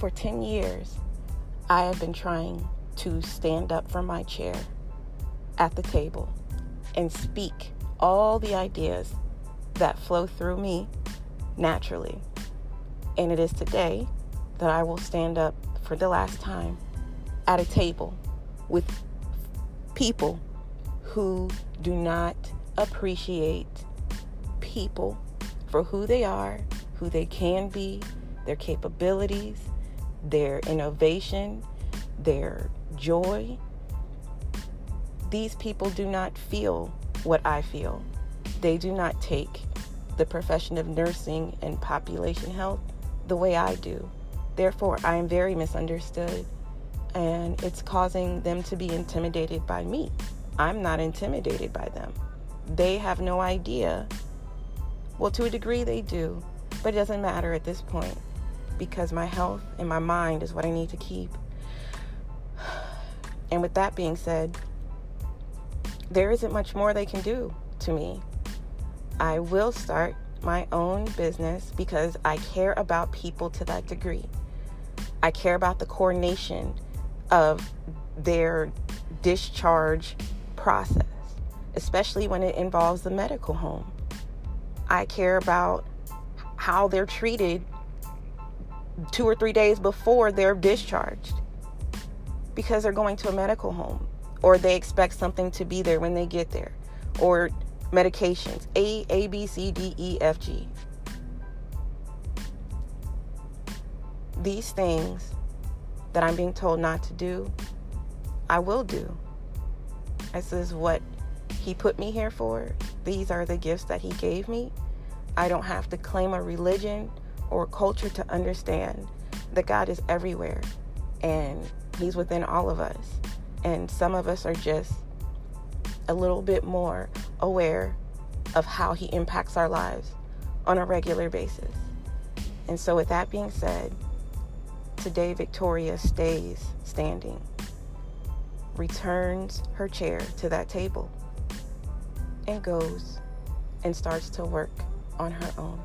for 10 years, I have been trying to stand up from my chair at the table and speak all the ideas that flow through me naturally. And it is today that I will stand up for the last time at a table with people who do not appreciate people for who they are, who they can be, their capabilities, their innovation, their joy. These people do not feel what I feel. They do not take the profession of nursing and population health the way I do. Therefore, I am very misunderstood, and it's causing them to be intimidated by me. I'm not intimidated by them. They have no idea. Well, to a degree, they do, but it doesn't matter at this point because my health and my mind is what I need to keep. And with that being said, there isn't much more they can do to me. I will start my own business because I care about people to that degree. I care about the coordination of their discharge process, especially when it involves the medical home. I care about how they're treated two or three days before they're discharged because they're going to a medical home or they expect something to be there when they get there or medications A, A, B, C, D, E, F, G. These things that I'm being told not to do, I will do. This is what He put me here for. These are the gifts that He gave me. I don't have to claim a religion or culture to understand that God is everywhere and He's within all of us. And some of us are just a little bit more aware of how He impacts our lives on a regular basis. And so, with that being said, today Victoria stays standing, returns her chair to that table, and goes and starts to work on her own.